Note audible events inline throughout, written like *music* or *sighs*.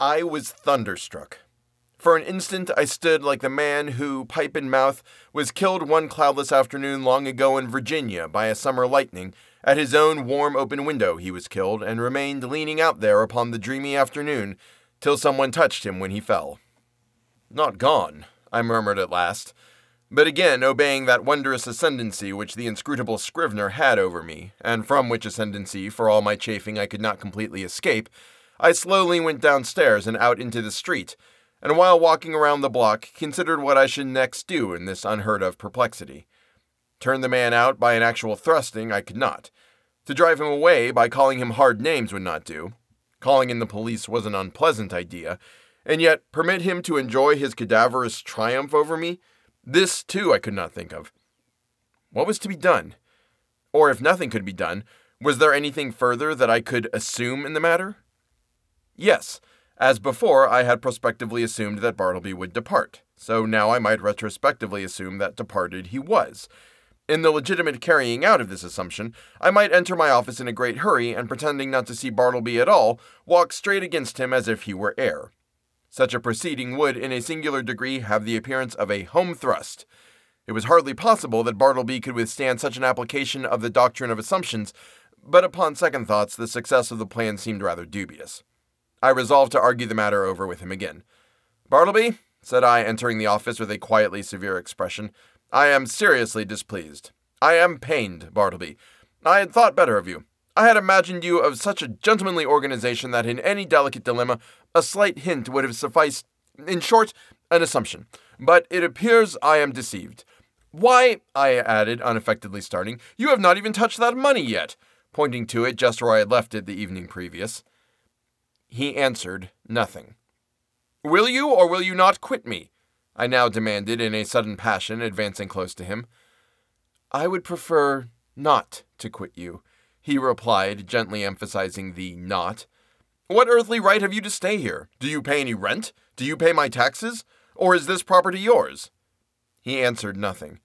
I was thunderstruck. For an instant, I stood like the man who, pipe in mouth, was killed one cloudless afternoon long ago in Virginia by a summer lightning. At his own warm open window he was killed, and remained leaning out there upon the dreamy afternoon till someone touched him when he fell. Not gone, I murmured at last, but again obeying that wondrous ascendancy which the inscrutable Scrivener had over me, and from which ascendancy, for all my chafing, I could not completely escape, I slowly went downstairs and out into the street and while walking around the block, considered what I should next do in this unheard of perplexity. Turn the man out by an actual thrusting, I could not. To drive him away by calling him hard names would not do. Calling in the police was an unpleasant idea, and yet permit him to enjoy his cadaverous triumph over me? This, too, I could not think of. What was to be done? Or if nothing could be done, was there anything further that I could assume in the matter? Yes, as before, I had prospectively assumed that Bartleby would depart, so now I might retrospectively assume that departed he was. In the legitimate carrying out of this assumption, I might enter my office in a great hurry and, pretending not to see Bartleby at all, walk straight against him as if he were air. Such a proceeding would, in a singular degree, have the appearance of a home thrust. It was hardly possible that Bartleby could withstand such an application of the doctrine of assumptions, but upon second thoughts, the success of the plan seemed rather dubious. I resolved to argue the matter over with him again. Bartleby, said I, entering the office with a quietly severe expression, I am seriously displeased. I am pained, Bartleby. I had thought better of you. I had imagined you of such a gentlemanly organization that in any delicate dilemma a slight hint would have sufficed. In short, an assumption. But it appears I am deceived. Why, I added, unaffectedly starting, you have not even touched that money yet, pointing to it just where I had left it the evening previous. He answered nothing. Will you or will you not quit me? I now demanded in a sudden passion, advancing close to him. I would prefer not to quit you, he replied, gently emphasizing the not. What earthly right have you to stay here? Do you pay any rent? Do you pay my taxes? Or is this property yours? He answered nothing.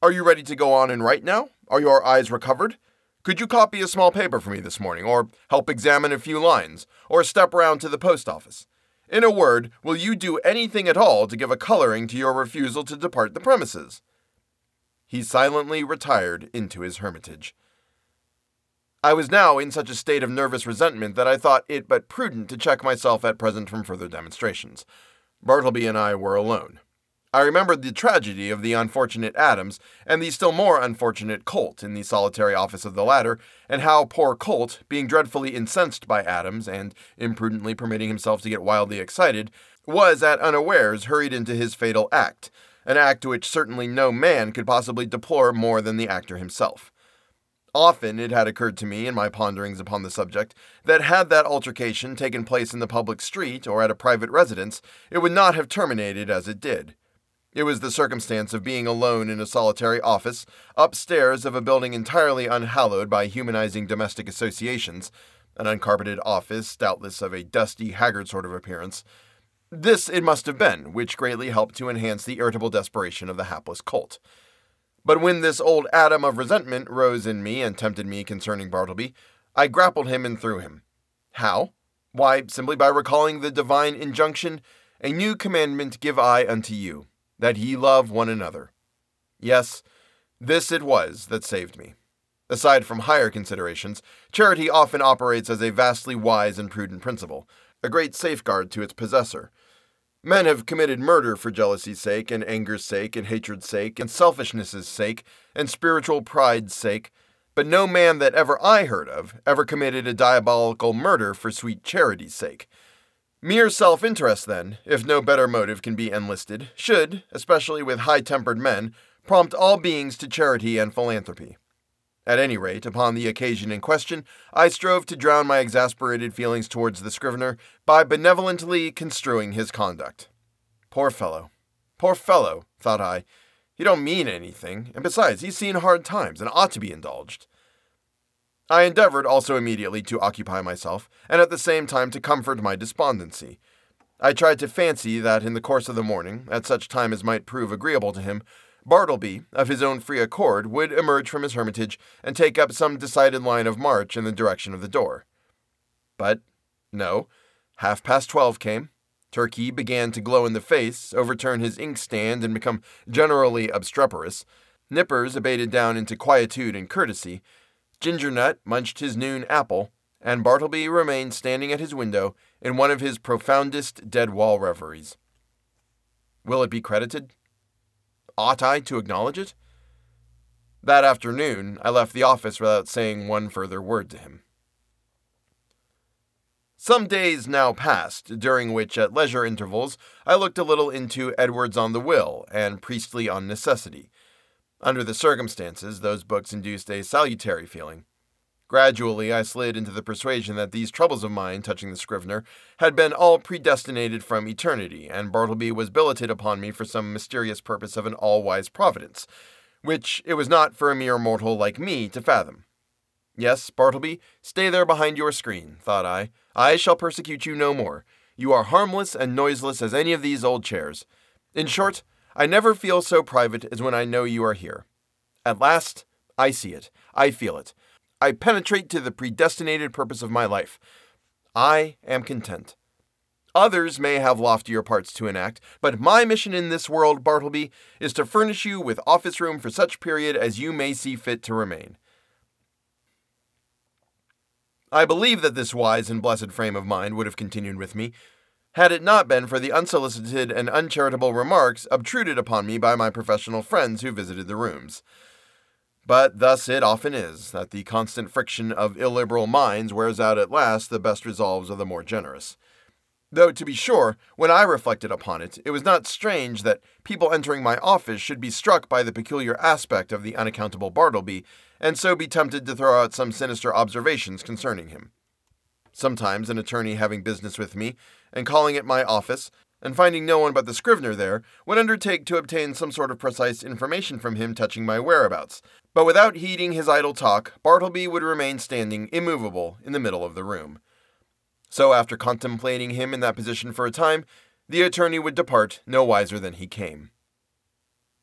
Are you ready to go on and write now? Are your eyes recovered? Could you copy a small paper for me this morning, or help examine a few lines, or step round to the post office? In a word, will you do anything at all to give a coloring to your refusal to depart the premises? He silently retired into his hermitage. I was now in such a state of nervous resentment that I thought it but prudent to check myself at present from further demonstrations. Bartleby and I were alone. I remembered the tragedy of the unfortunate Adams and the still more unfortunate Colt in the solitary office of the latter, and how poor Colt, being dreadfully incensed by Adams and imprudently permitting himself to get wildly excited, was at unawares hurried into his fatal act, an act which certainly no man could possibly deplore more than the actor himself. Often it had occurred to me in my ponderings upon the subject that had that altercation taken place in the public street or at a private residence, it would not have terminated as it did. It was the circumstance of being alone in a solitary office, upstairs of a building entirely unhallowed by humanizing domestic associations, an uncarpeted office, doubtless of a dusty, haggard sort of appearance. This it must have been, which greatly helped to enhance the irritable desperation of the hapless colt. But when this old Adam of resentment rose in me and tempted me concerning Bartleby, I grappled him and threw him. How? Why, simply by recalling the divine injunction, A new commandment give I unto you that ye love one another. Yes, this it was that saved me. Aside from higher considerations, charity often operates as a vastly wise and prudent principle, a great safeguard to its possessor. Men have committed murder for jealousy's sake, and anger's sake, and hatred's sake, and selfishness's sake, and spiritual pride's sake, but no man that ever I heard of ever committed a diabolical murder for sweet charity's sake. Mere self interest, then, if no better motive can be enlisted, should, especially with high tempered men, prompt all beings to charity and philanthropy. At any rate, upon the occasion in question, I strove to drown my exasperated feelings towards the scrivener by benevolently construing his conduct. Poor fellow. Poor fellow, thought I. He don't mean anything, and besides, he's seen hard times and ought to be indulged. I endeavored also immediately to occupy myself, and at the same time to comfort my despondency. I tried to fancy that in the course of the morning, at such time as might prove agreeable to him, Bartleby, of his own free accord, would emerge from his hermitage and take up some decided line of march in the direction of the door. But, no. Half past twelve came. Turkey began to glow in the face, overturn his inkstand, and become generally obstreperous. Nippers abated down into quietude and courtesy. Gingernut munched his noon apple, and Bartleby remained standing at his window in one of his profoundest dead wall reveries. Will it be credited? Ought I to acknowledge it? That afternoon, I left the office without saying one further word to him. Some days now passed, during which, at leisure intervals, I looked a little into Edwards on the Will and Priestley on Necessity. Under the circumstances, those books induced a salutary feeling. Gradually, I slid into the persuasion that these troubles of mine touching the Scrivener had been all predestinated from eternity, and Bartleby was billeted upon me for some mysterious purpose of an all wise providence, which it was not for a mere mortal like me to fathom. Yes, Bartleby, stay there behind your screen, thought I. I shall persecute you no more. You are harmless and noiseless as any of these old chairs. In short, I never feel so private as when I know you are here. At last, I see it. I feel it. I penetrate to the predestinated purpose of my life. I am content. Others may have loftier parts to enact, but my mission in this world, Bartleby, is to furnish you with office room for such period as you may see fit to remain. I believe that this wise and blessed frame of mind would have continued with me, had it not been for the unsolicited and uncharitable remarks obtruded upon me by my professional friends who visited the rooms. But thus it often is, that the constant friction of illiberal minds wears out at last the best resolves of the more generous. Though, to be sure, when I reflected upon it, it was not strange that people entering my office should be struck by the peculiar aspect of the unaccountable Bartleby, and so be tempted to throw out some sinister observations concerning him. Sometimes an attorney having business with me, and calling at my office, and finding no one but the scrivener there, would undertake to obtain some sort of precise information from him touching my whereabouts. But without heeding his idle talk, Bartleby would remain standing immovable in the middle of the room. So, after contemplating him in that position for a time, the attorney would depart no wiser than he came.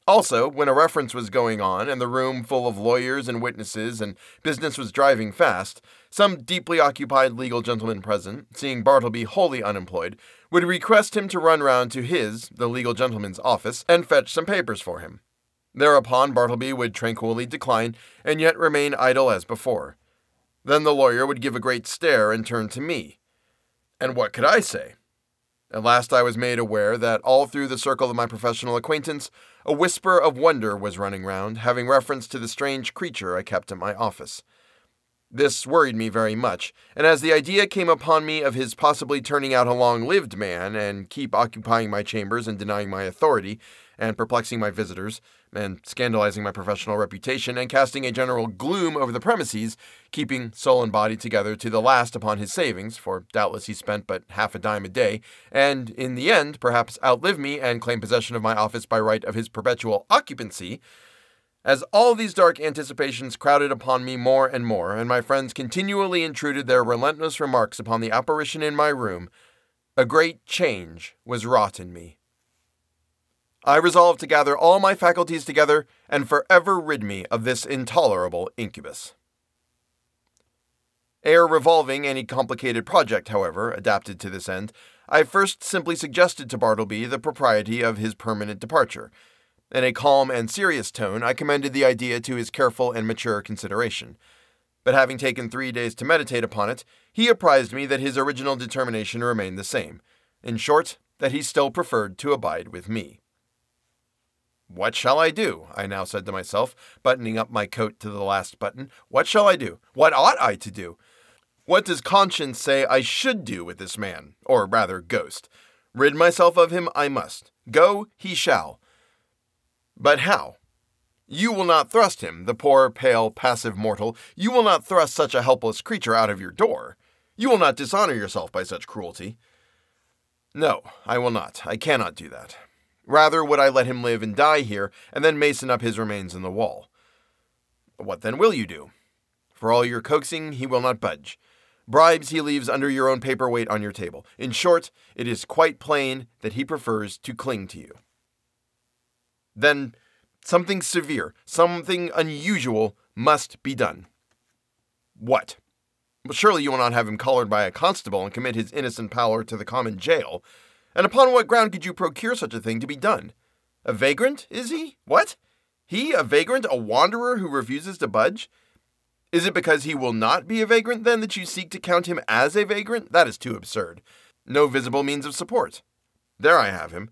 Also, when a reference was going on and the room full of lawyers and witnesses and business was driving fast, some deeply occupied legal gentleman present, seeing Bartleby wholly unemployed, would request him to run round to his, the legal gentleman's, office and fetch some papers for him. Thereupon Bartleby would tranquilly decline and yet remain idle as before. Then the lawyer would give a great stare and turn to me. And what could I say? At last I was made aware that all through the circle of my professional acquaintance, a whisper of wonder was running round, having reference to the strange creature I kept at my office. This worried me very much, and as the idea came upon me of his possibly turning out a long lived man and keep occupying my chambers and denying my authority, and perplexing my visitors, and scandalizing my professional reputation, and casting a general gloom over the premises, keeping soul and body together to the last upon his savings, for doubtless he spent but half a dime a day, and in the end perhaps outlive me and claim possession of my office by right of his perpetual occupancy. As all these dark anticipations crowded upon me more and more, and my friends continually intruded their relentless remarks upon the apparition in my room, a great change was wrought in me. I resolved to gather all my faculties together and forever rid me of this intolerable incubus. Ere revolving any complicated project, however, adapted to this end, I first simply suggested to Bartleby the propriety of his permanent departure. In a calm and serious tone, I commended the idea to his careful and mature consideration. But having taken three days to meditate upon it, he apprised me that his original determination remained the same. In short, that he still preferred to abide with me. What shall I do? I now said to myself, buttoning up my coat to the last button. What shall I do? What ought I to do? What does conscience say I should do with this man, or rather ghost? Rid myself of him I must. Go he shall. But how? You will not thrust him, the poor, pale, passive mortal. You will not thrust such a helpless creature out of your door. You will not dishonor yourself by such cruelty. No, I will not. I cannot do that. Rather would I let him live and die here, and then mason up his remains in the wall. What then will you do? For all your coaxing, he will not budge. Bribes he leaves under your own paperweight on your table. In short, it is quite plain that he prefers to cling to you. Then something severe, something unusual must be done. What? But surely you will not have him collared by a constable and commit his innocent pallor to the common jail. And upon what ground could you procure such a thing to be done? A vagrant, is he? What? He, a vagrant, a wanderer who refuses to budge? Is it because he will not be a vagrant, then, that you seek to count him as a vagrant? That is too absurd. No visible means of support. There I have him.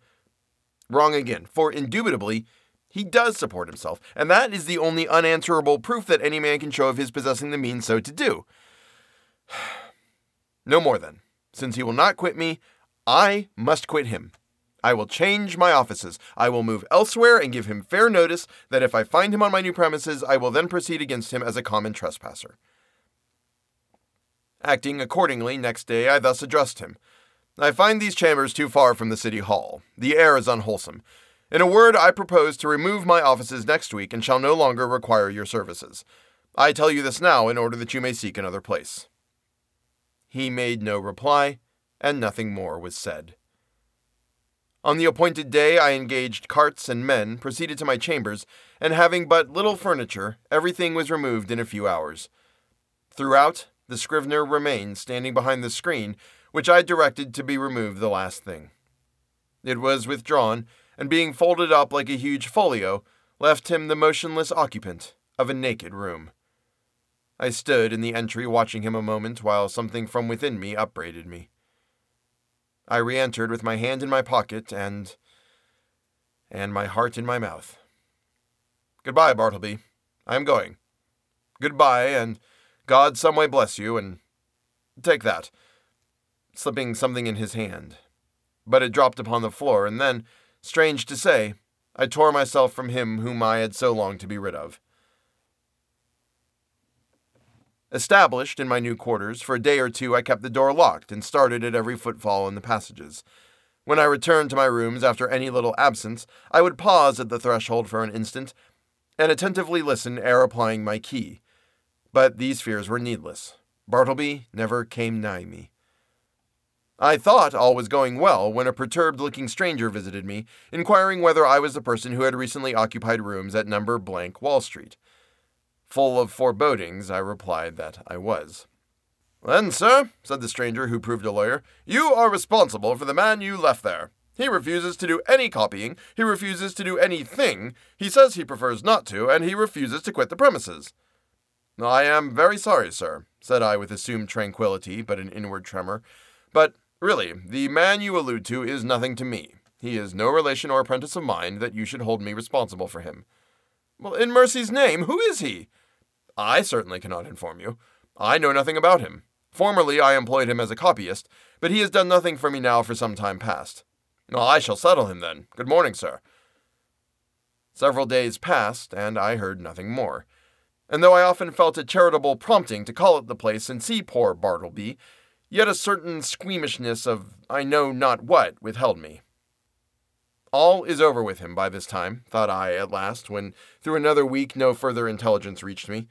Wrong again, for indubitably, he does support himself, and that is the only unanswerable proof that any man can show of his possessing the means so to do. *sighs* no more then. Since he will not quit me, I must quit him. I will change my offices. I will move elsewhere and give him fair notice that if I find him on my new premises, I will then proceed against him as a common trespasser. Acting accordingly, next day I thus addressed him. I find these chambers too far from the city hall. The air is unwholesome. In a word, I propose to remove my offices next week and shall no longer require your services. I tell you this now in order that you may seek another place. He made no reply, and nothing more was said. On the appointed day, I engaged carts and men, proceeded to my chambers, and having but little furniture, everything was removed in a few hours. Throughout, the scrivener remained standing behind the screen, which I directed to be removed the last thing. It was withdrawn, and being folded up like a huge folio, left him the motionless occupant of a naked room. I stood in the entry watching him a moment while something from within me upbraided me. I re entered with my hand in my pocket and. and my heart in my mouth. Goodbye, Bartleby. I am going. Goodbye, and God some way bless you, and take that, slipping something in his hand. But it dropped upon the floor, and then, strange to say, I tore myself from him whom I had so longed to be rid of. Established in my new quarters, for a day or two I kept the door locked and started at every footfall in the passages. When I returned to my rooms after any little absence, I would pause at the threshold for an instant and attentively listen ere applying my key. But these fears were needless. Bartleby never came nigh me. I thought all was going well when a perturbed looking stranger visited me, inquiring whether I was the person who had recently occupied rooms at number blank Wall Street. Full of forebodings, I replied that I was. Then, sir, said the stranger, who proved a lawyer, you are responsible for the man you left there. He refuses to do any copying, he refuses to do anything, he says he prefers not to, and he refuses to quit the premises. I am very sorry, sir, said I with assumed tranquillity, but an inward tremor. But, really, the man you allude to is nothing to me. He is no relation or apprentice of mine that you should hold me responsible for him. Well, in mercy's name, who is he? I certainly cannot inform you. I know nothing about him. Formerly I employed him as a copyist, but he has done nothing for me now for some time past. Well, I shall settle him then. Good morning, sir. Several days passed, and I heard nothing more. And though I often felt a charitable prompting to call at the place and see poor Bartleby, yet a certain squeamishness of I know not what withheld me. All is over with him by this time, thought I at last, when through another week no further intelligence reached me.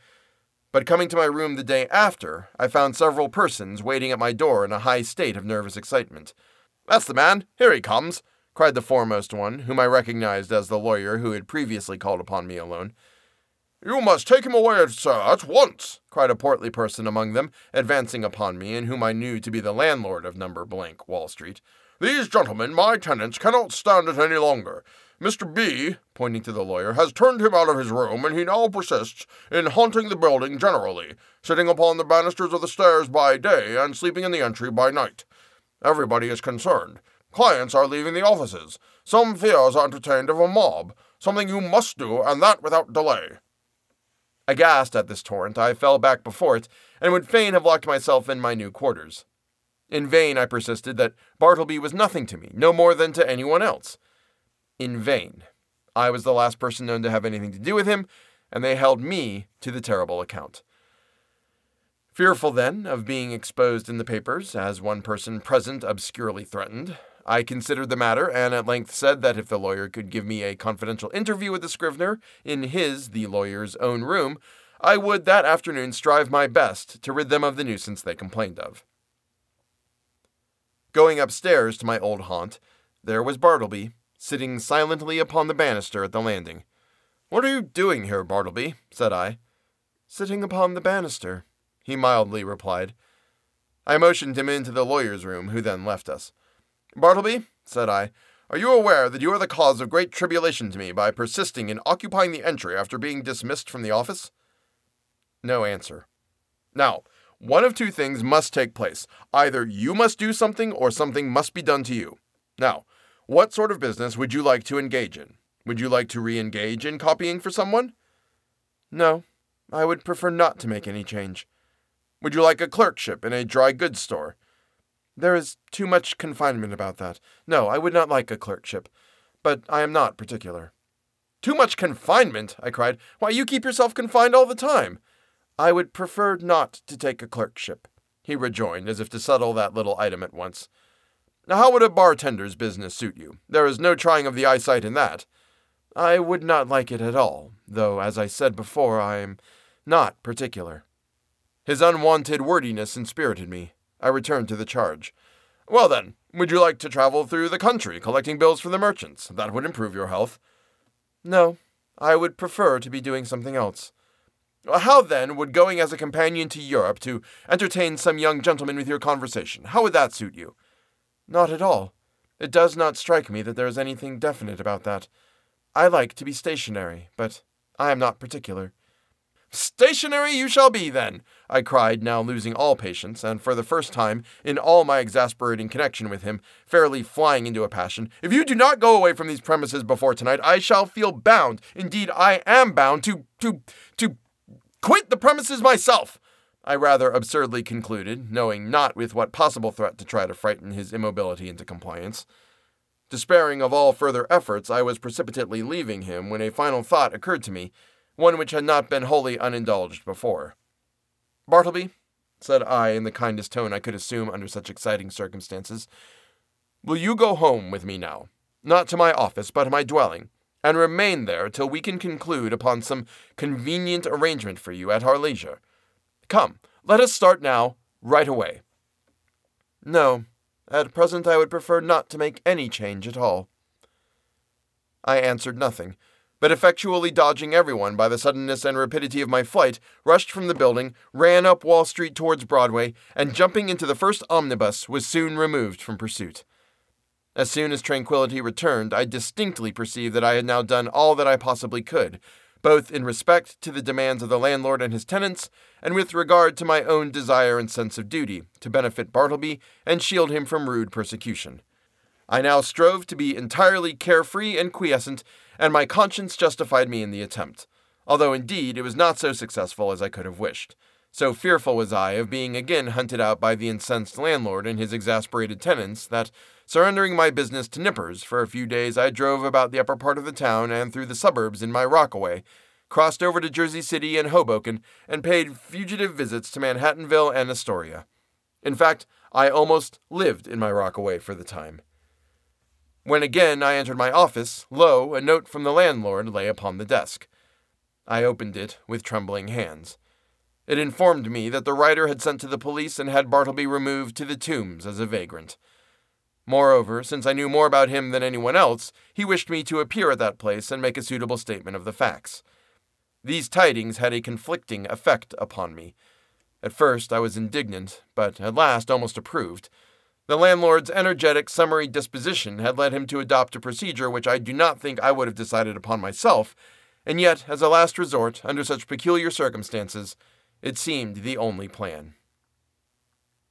But coming to my room the day after, I found several persons waiting at my door in a high state of nervous excitement. That's the man! Here he comes! cried the foremost one, whom I recognized as the lawyer who had previously called upon me alone. You must take him away, sir, at once, cried a portly person among them, advancing upon me, and whom I knew to be the landlord of number blank Wall Street. These gentlemen, my tenants, cannot stand it any longer. Mr. B, pointing to the lawyer, has turned him out of his room, and he now persists in haunting the building generally, sitting upon the banisters of the stairs by day and sleeping in the entry by night. Everybody is concerned. Clients are leaving the offices. Some fears are entertained of a mob. Something you must do, and that without delay. Aghast at this torrent, I fell back before it, and would fain have locked myself in my new quarters. In vain I persisted that Bartleby was nothing to me, no more than to anyone else. In vain. I was the last person known to have anything to do with him, and they held me to the terrible account. Fearful, then, of being exposed in the papers, as one person present obscurely threatened, I considered the matter, and at length said that if the lawyer could give me a confidential interview with the scrivener in his, the lawyer's, own room, I would that afternoon strive my best to rid them of the nuisance they complained of. Going upstairs to my old haunt, there was Bartleby, sitting silently upon the banister at the landing. What are you doing here, Bartleby? said I. Sitting upon the banister, he mildly replied. I motioned him into the lawyer's room, who then left us. Bartleby, said I, are you aware that you are the cause of great tribulation to me by persisting in occupying the entry after being dismissed from the office? No answer. Now, one of two things must take place. Either you must do something or something must be done to you. Now, what sort of business would you like to engage in? Would you like to re engage in copying for someone? No, I would prefer not to make any change. Would you like a clerkship in a dry goods store? There is too much confinement about that. No, I would not like a clerkship. But I am not particular. Too much confinement? I cried. Why, you keep yourself confined all the time. I would prefer not to take a clerkship, he rejoined, as if to settle that little item at once. Now, how would a bartender's business suit you? There is no trying of the eyesight in that. I would not like it at all, though, as I said before, I am not particular. His unwonted wordiness inspirited me. I returned to the charge. Well, then, would you like to travel through the country collecting bills for the merchants? That would improve your health. No, I would prefer to be doing something else. Uh, how then would going as a companion to Europe to entertain some young gentleman with your conversation, how would that suit you? Not at all. It does not strike me that there is anything definite about that. I like to be stationary, but I am not particular. Stationary you shall be, then, I cried, now losing all patience, and for the first time, in all my exasperating connection with him, fairly flying into a passion. If you do not go away from these premises before tonight, I shall feel bound, indeed I am bound, to, to, to quit the premises myself. I rather absurdly concluded, knowing not with what possible threat to try to frighten his immobility into compliance. Despairing of all further efforts, I was precipitately leaving him when a final thought occurred to me one which had not been wholly unindulged before. Bartleby, said I in the kindest tone I could assume under such exciting circumstances, will you go home with me now? Not to my office, but to my dwelling, and remain there till we can conclude upon some convenient arrangement for you at our leisure. Come, let us start now, right away. No, at present I would prefer not to make any change at all. I answered nothing, but effectually dodging everyone by the suddenness and rapidity of my flight, rushed from the building, ran up Wall Street towards Broadway, and jumping into the first omnibus, was soon removed from pursuit. As soon as tranquillity returned, I distinctly perceived that I had now done all that I possibly could, both in respect to the demands of the landlord and his tenants, and with regard to my own desire and sense of duty, to benefit Bartleby and shield him from rude persecution. I now strove to be entirely carefree and quiescent, and my conscience justified me in the attempt, although indeed it was not so successful as I could have wished. So fearful was I of being again hunted out by the incensed landlord and his exasperated tenants that, surrendering my business to nippers, for a few days I drove about the upper part of the town and through the suburbs in my rockaway, crossed over to Jersey City and Hoboken, and paid fugitive visits to Manhattanville and Astoria. In fact, I almost lived in my rockaway for the time. When again I entered my office, lo, a note from the landlord lay upon the desk. I opened it with trembling hands. It informed me that the writer had sent to the police and had Bartleby removed to the tombs as a vagrant. Moreover, since I knew more about him than anyone else, he wished me to appear at that place and make a suitable statement of the facts. These tidings had a conflicting effect upon me. At first I was indignant, but at last almost approved. The landlord's energetic, summary disposition had led him to adopt a procedure which I do not think I would have decided upon myself, and yet, as a last resort, under such peculiar circumstances, it seemed the only plan.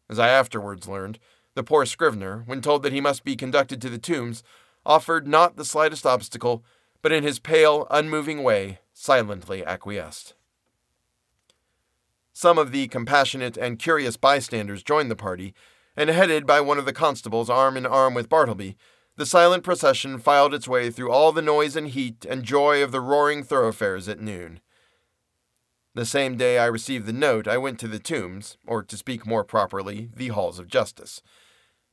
As I afterwards learned, the poor scrivener, when told that he must be conducted to the tombs, offered not the slightest obstacle, but in his pale, unmoving way, silently acquiesced. Some of the compassionate and curious bystanders joined the party, and headed by one of the constables arm in arm with Bartleby, the silent procession filed its way through all the noise and heat and joy of the roaring thoroughfares at noon. The same day I received the note, I went to the tombs, or to speak more properly, the halls of justice.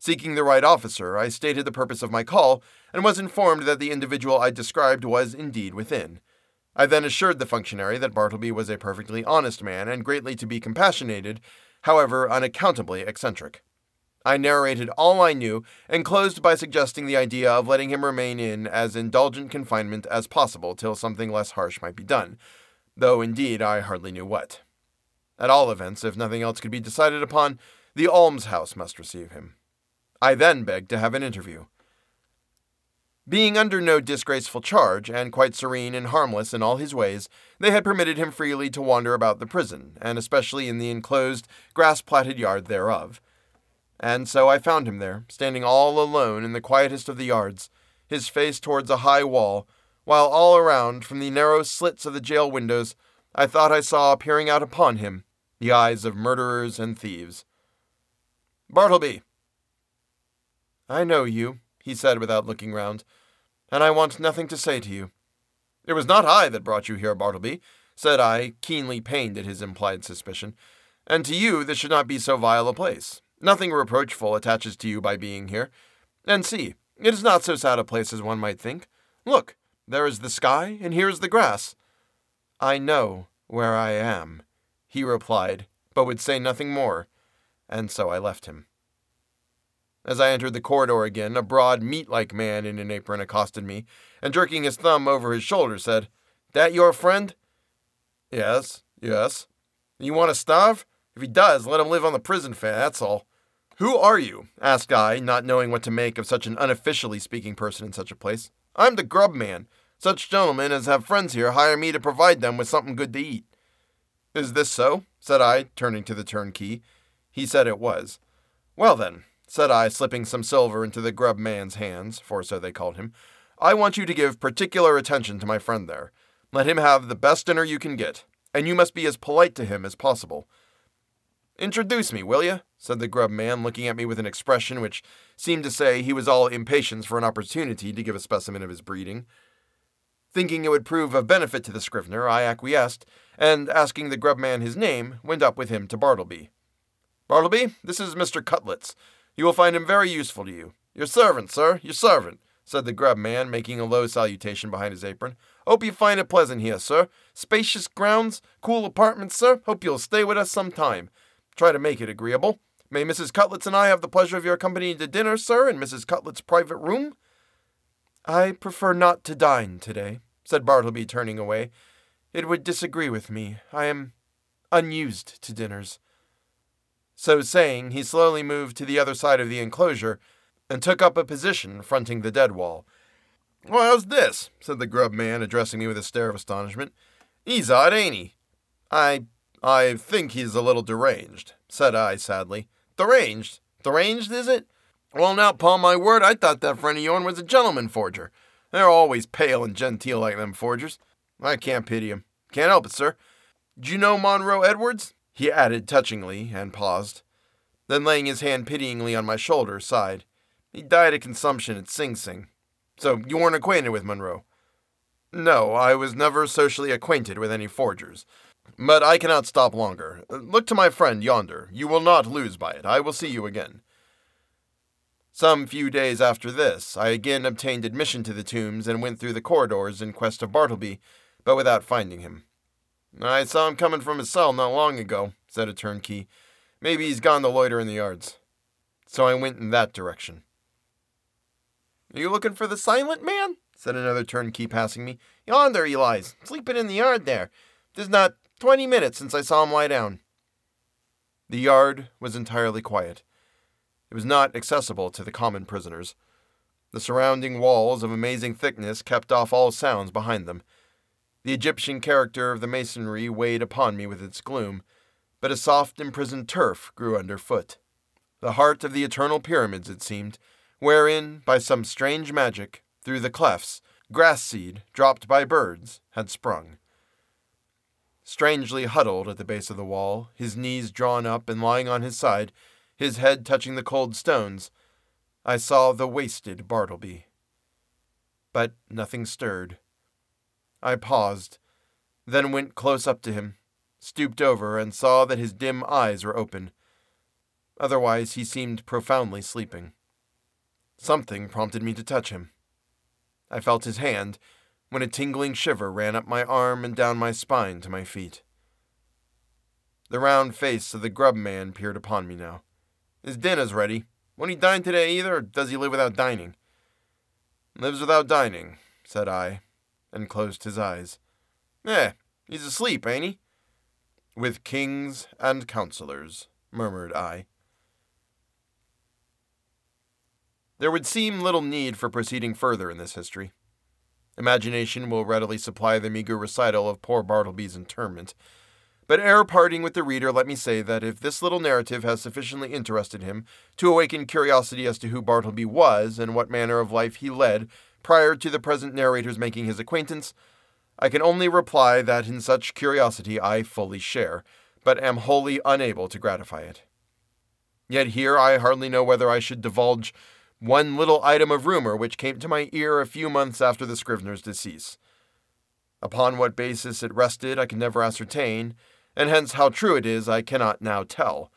Seeking the right officer, I stated the purpose of my call, and was informed that the individual I described was indeed within. I then assured the functionary that Bartleby was a perfectly honest man and greatly to be compassionated, however unaccountably eccentric. I narrated all I knew and closed by suggesting the idea of letting him remain in as indulgent confinement as possible till something less harsh might be done, though indeed I hardly knew what. At all events, if nothing else could be decided upon, the almshouse must receive him. I then begged to have an interview. Being under no disgraceful charge, and quite serene and harmless in all his ways, they had permitted him freely to wander about the prison, and especially in the enclosed, grass platted yard thereof. And so I found him there, standing all alone in the quietest of the yards, his face towards a high wall, while all around, from the narrow slits of the jail windows, I thought I saw peering out upon him the eyes of murderers and thieves. Bartleby! I know you, he said without looking round, and I want nothing to say to you. It was not I that brought you here, Bartleby, said I, keenly pained at his implied suspicion, and to you this should not be so vile a place. Nothing reproachful attaches to you by being here. And see, it is not so sad a place as one might think. Look, there is the sky, and here is the grass. I know where I am, he replied, but would say nothing more, and so I left him. As I entered the corridor again, a broad, meat like man in an apron accosted me, and jerking his thumb over his shoulder, said, That your friend? Yes, yes. You want to starve? If he does, let him live on the prison fare, that's all. Who are you? asked I, not knowing what to make of such an unofficially speaking person in such a place. I'm the grub man. Such gentlemen as have friends here hire me to provide them with something good to eat. Is this so? said I, turning to the turnkey. He said it was. Well then, said I, slipping some silver into the grub man's hands, for so they called him, I want you to give particular attention to my friend there. Let him have the best dinner you can get, and you must be as polite to him as possible. Introduce me, will you? Said the grub man, looking at me with an expression which seemed to say he was all impatience for an opportunity to give a specimen of his breeding. Thinking it would prove of benefit to the scrivener, I acquiesced, and asking the grub man his name, went up with him to Bartleby. Bartleby, this is Mr. Cutlets, you will find him very useful to you. Your servant, sir, your servant, said the grub man, making a low salutation behind his apron. Hope you find it pleasant here, sir. Spacious grounds, cool apartments, sir. Hope you'll stay with us some time. Try to make it agreeable. May Mrs. Cutlets and I have the pleasure of your company to dinner, sir, in Mrs. Cutlets' private room? I prefer not to dine today, said Bartleby, turning away. It would disagree with me. I am unused to dinners. So saying, he slowly moved to the other side of the enclosure and took up a position fronting the dead wall. Well, how's this? said the grub man, addressing me with a stare of astonishment. He's odd, ain't he? I I think he's a little deranged, said I sadly. Deranged? Deranged, is it? Well, now, upon my word, I thought that friend of yourn was a gentleman forger. They're always pale and genteel like them forgers. I can't pity him. Can't help it, sir. Do you know Monroe Edwards? he added touchingly, and paused. Then, laying his hand pityingly on my shoulder, sighed. He died of consumption at Sing Sing. So, you weren't acquainted with Monroe? No, I was never socially acquainted with any forgers. But I cannot stop longer. Look to my friend yonder. You will not lose by it. I will see you again. Some few days after this, I again obtained admission to the tombs and went through the corridors in quest of Bartleby, but without finding him. I saw him coming from his cell not long ago, said a turnkey. Maybe he's gone to loiter in the yards. So I went in that direction. Are you looking for the silent man? said another turnkey passing me. Yonder he lies, sleeping in the yard there. Tis not twenty minutes since I saw him lie down. The yard was entirely quiet. It was not accessible to the common prisoners. The surrounding walls of amazing thickness kept off all sounds behind them. The Egyptian character of the masonry weighed upon me with its gloom, but a soft imprisoned turf grew underfoot. The heart of the eternal pyramids, it seemed, wherein, by some strange magic, through the clefts, grass seed, dropped by birds, had sprung. Strangely huddled at the base of the wall, his knees drawn up and lying on his side, his head touching the cold stones, I saw the wasted Bartleby. But nothing stirred. I paused, then went close up to him, stooped over, and saw that his dim eyes were open. Otherwise, he seemed profoundly sleeping. Something prompted me to touch him. I felt his hand when a tingling shiver ran up my arm and down my spine to my feet. The round face of the grub man peered upon me now. His dinner's ready. Won't he dine today either, or does he live without dining? Lives without dining, said I, and closed his eyes. Eh, he's asleep, ain't he? with kings and counselors, murmured I. There would seem little need for proceeding further in this history. Imagination will readily supply the meager recital of poor Bartleby's interment. But ere parting with the reader, let me say that if this little narrative has sufficiently interested him to awaken curiosity as to who Bartleby was and what manner of life he led prior to the present narrator's making his acquaintance, I can only reply that in such curiosity I fully share, but am wholly unable to gratify it. Yet here I hardly know whether I should divulge one little item of rumor which came to my ear a few months after the scrivener's decease. Upon what basis it rested I can never ascertain, and hence how true it is I cannot now tell.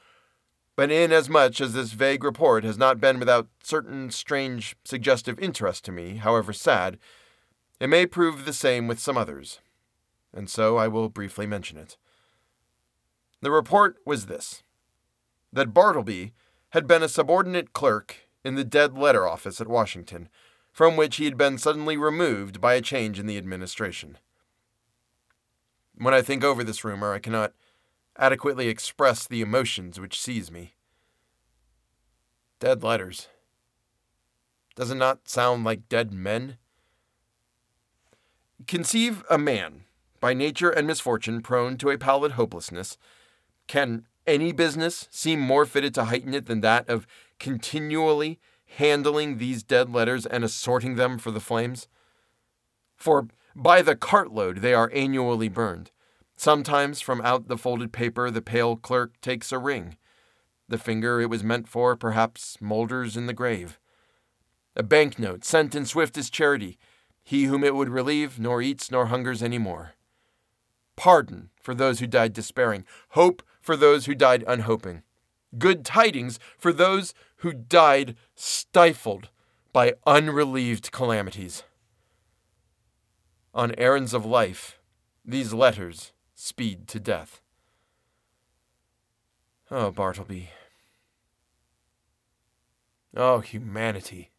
But inasmuch as this vague report has not been without certain strange suggestive interest to me, however sad, it may prove the same with some others, and so I will briefly mention it. The report was this that Bartleby had been a subordinate clerk in the dead letter office at Washington, from which he had been suddenly removed by a change in the administration. When I think over this rumor, I cannot adequately express the emotions which seize me. Dead letters. Does it not sound like dead men? Conceive a man, by nature and misfortune prone to a pallid hopelessness. Can any business seem more fitted to heighten it than that of continually handling these dead letters and assorting them for the flames? For by the cartload they are annually burned. Sometimes from out the folded paper the pale clerk takes a ring. The finger it was meant for perhaps moulders in the grave. A banknote sent in swiftest charity he whom it would relieve nor eats nor hungers any more. Pardon for those who died despairing, hope for those who died unhoping, good tidings for those who died stifled by unrelieved calamities. On errands of life, these letters speed to death. Oh, Bartleby. Oh, humanity.